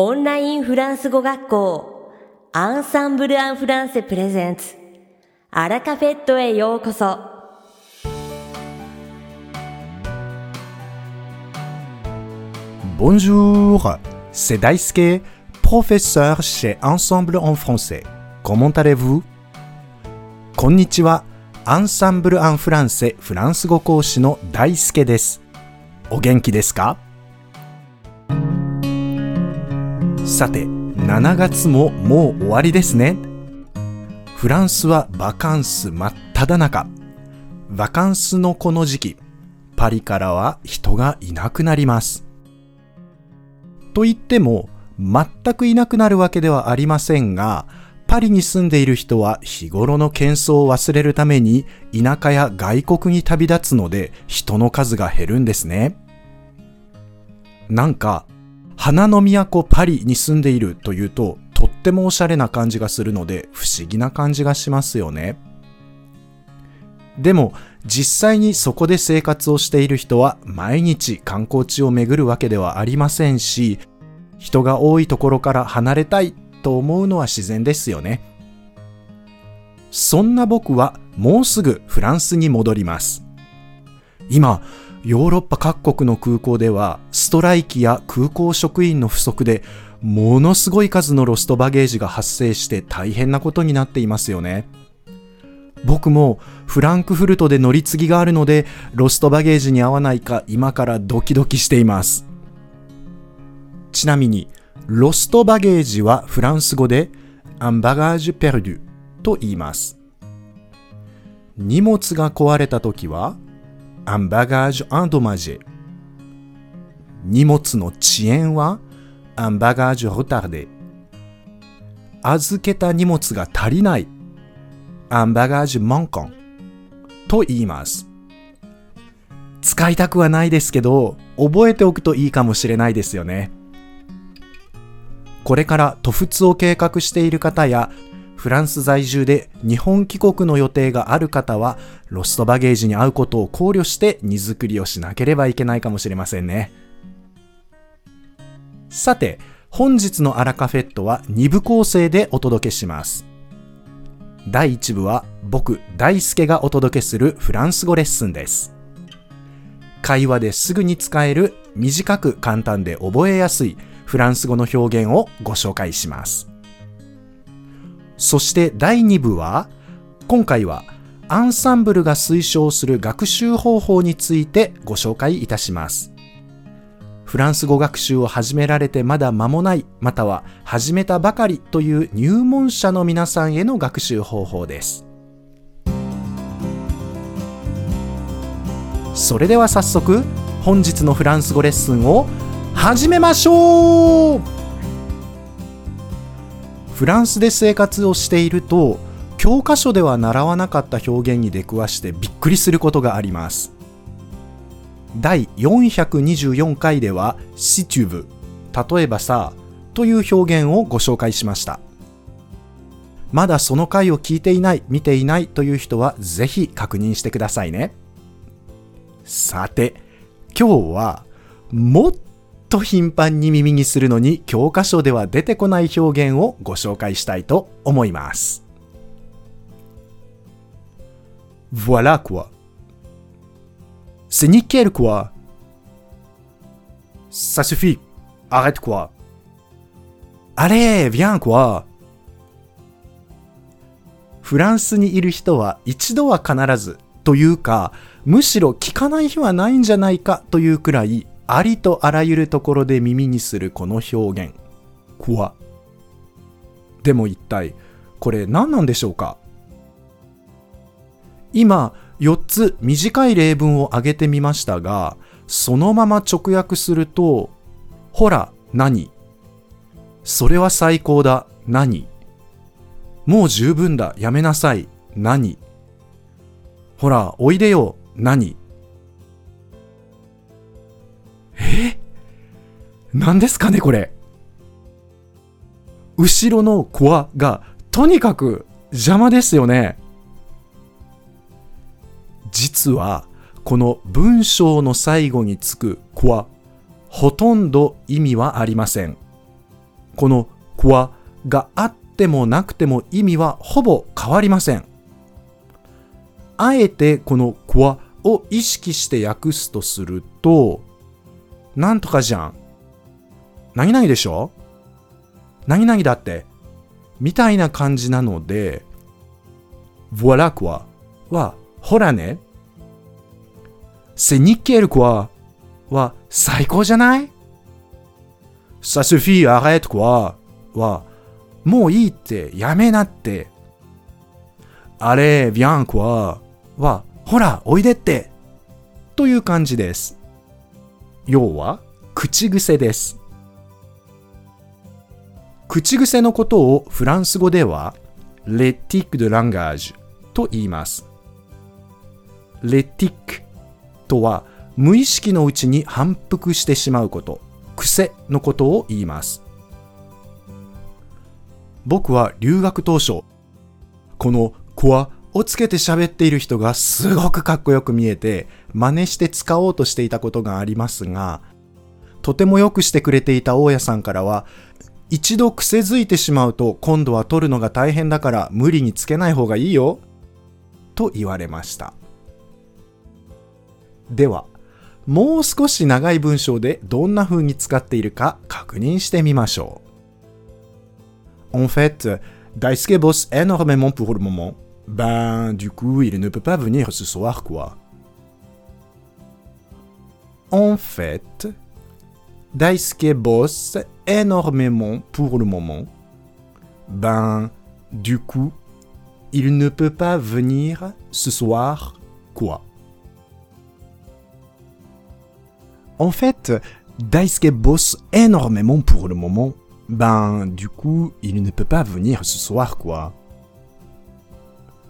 オンラインフランス語学校アンサンブル・アン・フランセプレゼンツアラカフェットへようこそ Bonjour, c'est Daisuke, professeur chez Ensemble en français. Comment allez-vous? こんにちは。アンサンブル・アン・フランセフランス語講師の大輔です。お元気ですかさて、7月ももう終わりですね。フランスはバカンス真っ只中。バカンスのこの時期、パリからは人がいなくなります。と言っても、全くいなくなるわけではありませんが、パリに住んでいる人は日頃の喧騒を忘れるために田舎や外国に旅立つので人の数が減るんですね。なんか、花の都パリに住んでいるというととってもおしゃれな感じがするので不思議な感じがしますよね。でも実際にそこで生活をしている人は毎日観光地を巡るわけではありませんし、人が多いところから離れたいと思うのは自然ですよね。そんな僕はもうすぐフランスに戻ります。今、ヨーロッパ各国の空港ではストライキや空港職員の不足でものすごい数のロストバゲージが発生して大変なことになっていますよね。僕もフランクフルトで乗り継ぎがあるのでロストバゲージに合わないか今からドキドキしています。ちなみにロストバゲージはフランス語でアンバガージュペルドゥと言います。荷物が壊れた時はアンバガージュアンドマジェ。荷物の遅延はアンバガージュホタルデ。預けた荷物が足りないアンバガージュマンコンと言います。使いたくはないですけど、覚えておくといいかもしれないですよね。これから渡仏を計画している方や、フランス在住で日本帰国の予定がある方は、ロストバゲージに合うことを考慮して荷造りをしなければいけないかもしれませんね。さて、本日のアラカフェットは2部構成でお届けします。第1部は僕大輔がお届けするフランス語レッスンです会話ですぐに使える短く簡単で覚えやすいフランス語の表現をご紹介しますそして第2部は今回はアンサンブルが推奨する学習方法についてご紹介いたしますフランス語学習を始められてまだ間もない、または始めたばかりという入門者の皆さんへの学習方法です。それでは早速、本日のフランス語レッスンを始めましょうフランスで生活をしていると、教科書では習わなかった表現に出くわしてびっくりすることがあります。第424回では「シチュブ」例えばさという表現をご紹介しましたまだその回を聞いていない見ていないという人はぜひ確認してくださいねさて今日はもっと頻繁に耳にするのに教科書では出てこない表現をご紹介したいと思います Voilà quoi C'est nickel quoi. Ça suffit. Arrête quoi. Allez, viens quoi. フランスにいる人は一度は必ずというか、むしろ聞かない日はないんじゃないかというくらい、ありとあらゆるところで耳にするこの表現。怖。でも一体、これ何なんでしょうか？今、4つ短い例文を挙げてみましたが、そのまま直訳すると、ほら、何？それは最高だ、何？もう十分だ、やめなさい、何？ほら、おいでよ、何？何ですかね、これ。後ろのコアが、とにかく邪魔ですよね。実はこの文章の最後につく「こはほとんど意味はありません。この quoi があってもなくても意味はほぼ変わりません。あえてこの quoi を意識して訳すとすると、なんとかじゃん。何々でしょ？何々だって。みたいな感じなので、voilà quoi は、ほらね。c'est nickel quoi は、最高じゃない ?ça suffit arrête quoi は、もういいってやめなって。あれ、viens quoi は、ほら、おいでって。という感じです。要は、口癖です。口癖のことをフランス語では、レティック・ de langage と言います。レティックとは、無意識のうちに反復してしまうこと、癖のことを言います。僕は留学当初、このコアをつけて喋っている人がすごくかっこよく見えて、真似して使おうとしていたことがありますが、とてもよくしてくれていた大家さんからは、一度癖づいてしまうと今度は取るのが大変だから無理につけない方がいいよ、と言われました。では、もう少し長い文章でどんな風に使っているか確認してみましょう。En fait, Daisuke bosse énormément pour le moment. Ben, du coup, il ne peut pas venir ce soir, quoi. En fait, Daisuke bosse énormément pour le moment. Ben, du coup, il ne peut pas venir ce soir, quoi. En fait, Daisuke bosse énormément pour le moment. Ben, du coup, il ne peut pas venir ce soir, quoi.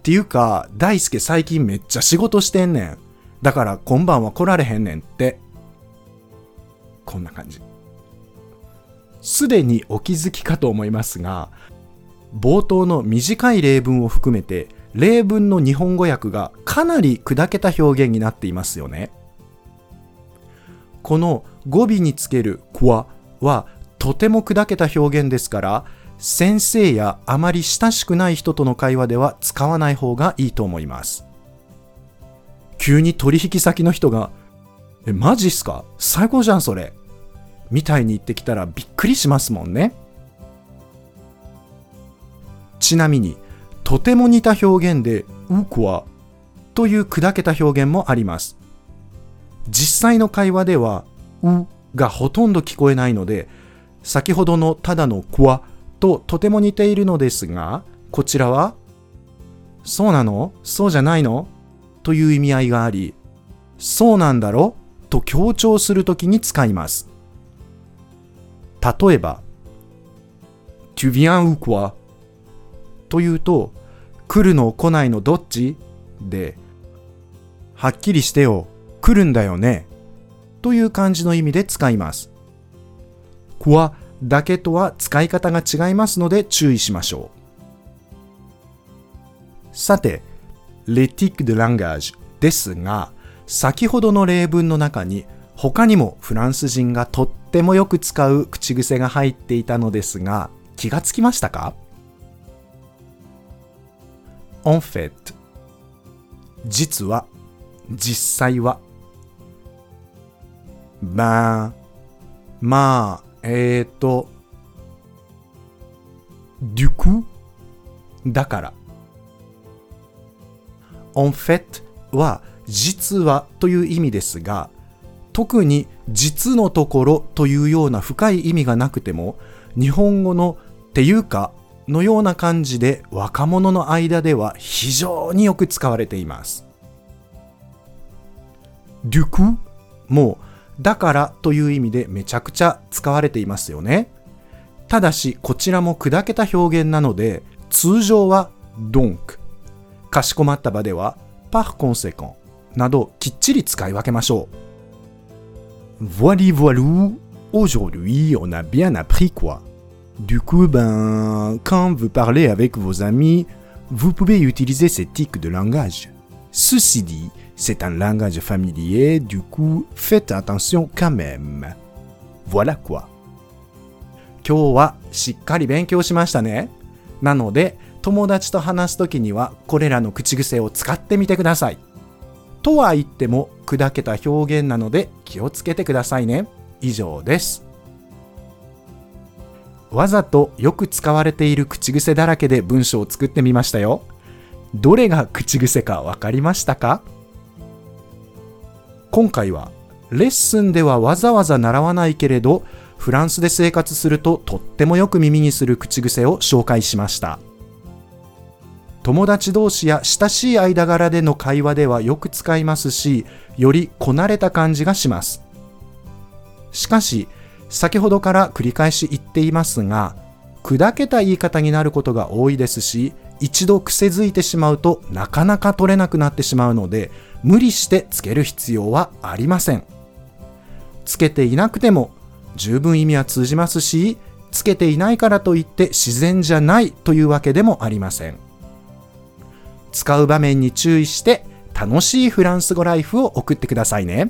っていうか、大輔最近めっちゃ仕事してんねん。だから今晩は来られへんねんって。 こんな感じ。すでにお気づきかと思いますが、冒頭の短い例文を含めて、例文の日本語訳がかなり砕けた表現になっていますよね。この語尾につける「こわ」はとても砕けた表現ですから先生やあまり親しくない人との会話では使わない方がいいと思います急に取引先の人が「えマジっすか？最高じゃんそれ」みたいに言ってきたらびっくりしますもんね。ちなみにとても似た表現で「うこわ」という砕けた表現もあります。実際の会話では「う」がほとんど聞こえないので先ほどのただの「こわ」ととても似ているのですがこちらは「そうなの？そうじゃないの?」という意味合いがあり「そうなんだろ?」と強調するときに使います例えば「Tu viens ou quoi?」というと「来るの来ないのどっち?」で「はっきりしてよ来るんだよね？という感じの意味で使います。こわだけとは使い方が違いますので注意しましょう。さて、レティック・ de langage ですが、先ほどの例文の中に他にもフランス人がとってもよく使う口癖が入っていたのですが、気がつきましたか？En fait 実は、実際は。ben, まあ、えーと、du coup だから。en fait は実はという意味ですが、特に実のところというような深い意味がなくても、日本語のっていうかのような感じで若者の間では非常によく使われています。du coup もだからという意味でめちゃくちゃ使われていますよね。ただし、こちらも砕けた表現なので、通常は donc、かしこまった場では par conséquent などきっちり使い分けましょう。Voili voilou, aujourd'hui on a bien appris quoi. Du coup, ben, quand vous parlez avec vos amis, vous pouvez utiliser ces tics de langage. Ceci dit, c'est un langage familier, du coup, faites attention quand même. Voilà quoi. 今日はしっかり勉強しましたね。なので、友達と話すときにはこれらの口癖を使ってみてください。とは言っても砕けた表現なので気をつけてくださいね。以上です。わざとよく使われている口癖だらけで文章を作ってみましたよ。どれが口癖かわかりましたか？今回はレッスンではわざわざ習わないけれどフランスで生活するととってもよく耳にする口癖を紹介しました友達同士や親しい間柄での会話ではよく使いますしよりこなれた感じがします。しかし先ほどから繰り返し言っていますが砕けた言い方になることが多いですし一度癖づいてしまうとなかなか取れなくなってしまうので無理してつける必要はありません。つけていなくても十分意味は通じますしつけていないからといって自然じゃないというわけでもありません。使う場面に注意して楽しいフランス語ライフを送ってくださいね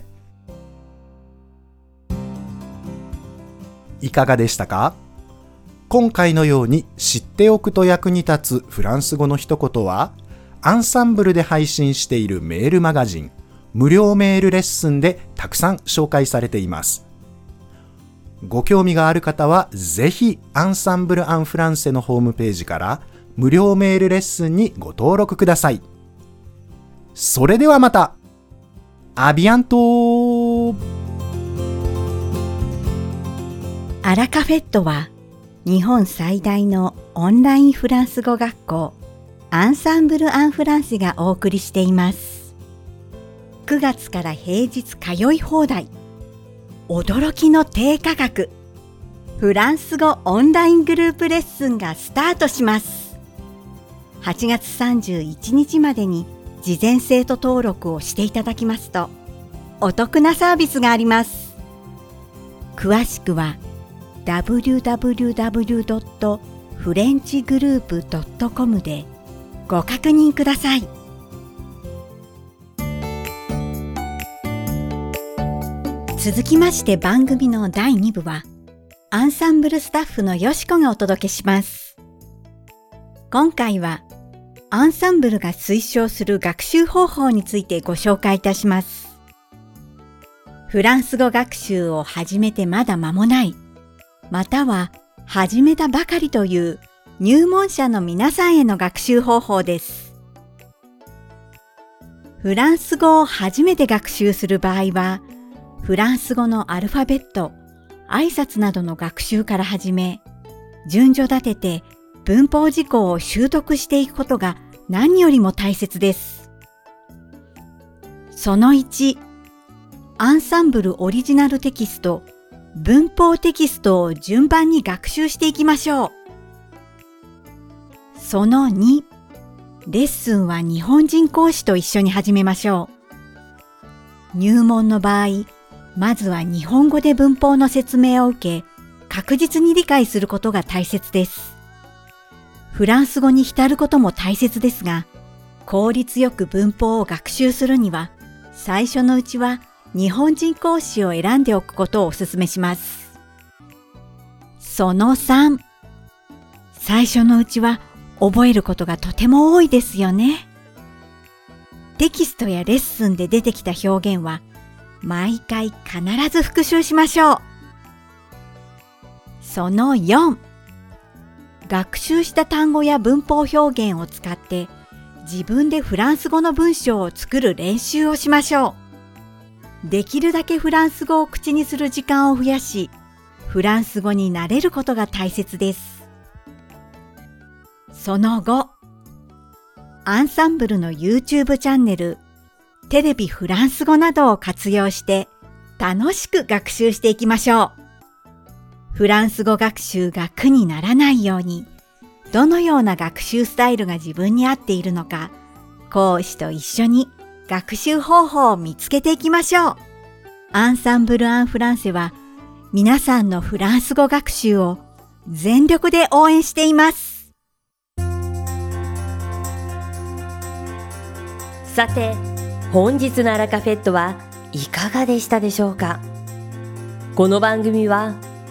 いかがでしたか？今回のように知っておくと役に立つフランス語の一言は、アンサンブルで配信しているメールマガジン、無料メールレッスンでたくさん紹介されています。ご興味がある方は、ぜひアンサンブル・アン・フランセのホームページから無料メールレッスンにご登録ください。それではまた。アビアント。アラカフェットは日本最大のオンラインフランス語学校アンサンブル・アン・フランセがお送りしています。9月から平日通い放題。驚きの低価格。フランス語オンライングループレッスンがスタートします。8月31日までに事前生徒登録をしていただきますとお得なサービスがあります詳しくは www.frenchgroup.com でご確認ください。続きまして番組の第2部はアンサンブルスタッフのよしこがお届けします。今回はアンサンブルが推奨する学習方法についてご紹介いたします。フランス語学習を始めてまだ間もないまたは始めたばかりという入門者の皆さんへの学習方法です。フランス語を初めて学習する場合は、フランス語のアルファベット、挨拶などの学習から始め、順序立てて文法事項を習得していくことが何よりも大切です。その1、アンサンブルオリジナルテキスト文法テキストを順番に学習していきましょう。その2、レッスンは日本人講師と一緒に始めましょう。入門の場合、まずは日本語で文法の説明を受け、確実に理解することが大切です。フランス語に浸ることも大切ですが、効率よく文法を学習するには、最初のうちは日本人講師を選んでおくことをお勧めします。その3、最初のうちは覚えることがとても多いですよね。テキストやレッスンで出てきた表現は毎回必ず復習しましょう。その4、学習した単語や文法表現を使って自分でフランス語の文章を作る練習をしましょう。できるだけフランス語を口にする時間を増やし、フランス語に慣れることが大切です。その後、アンサンブルの YouTube チャンネル、テレビフランス語などを活用して楽しく学習していきましょう。フランス語学習が苦にならないように、どのような学習スタイルが自分に合っているのか、講師と一緒に学習方法を見つけていきましょう。アンサンブル・アン・フランセは皆さんのフランス語学習を全力で応援しています。さて、本日のアラカフェットはいかがでしたでしょうか？この番組は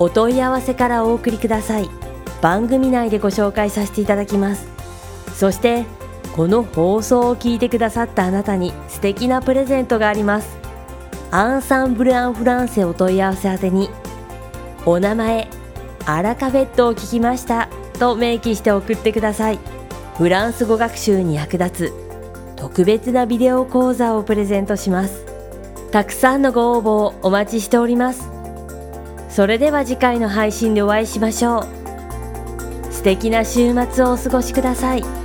お問い合わせからお送りください。番組内でご紹介させていただきます。そしてこの放送を聞いてくださったあなたに素敵なプレゼントがあります。アンサンブル・アン・フランセお問い合わせ宛てにお名前アラカフェットを聞きましたと明記して送ってください。フランス語学習に役立つ特別なビデオ講座をプレゼントします。たくさんのご応募をお待ちしております。それでは次回の配信でお会いしましょう素敵な週末をお過ごしください。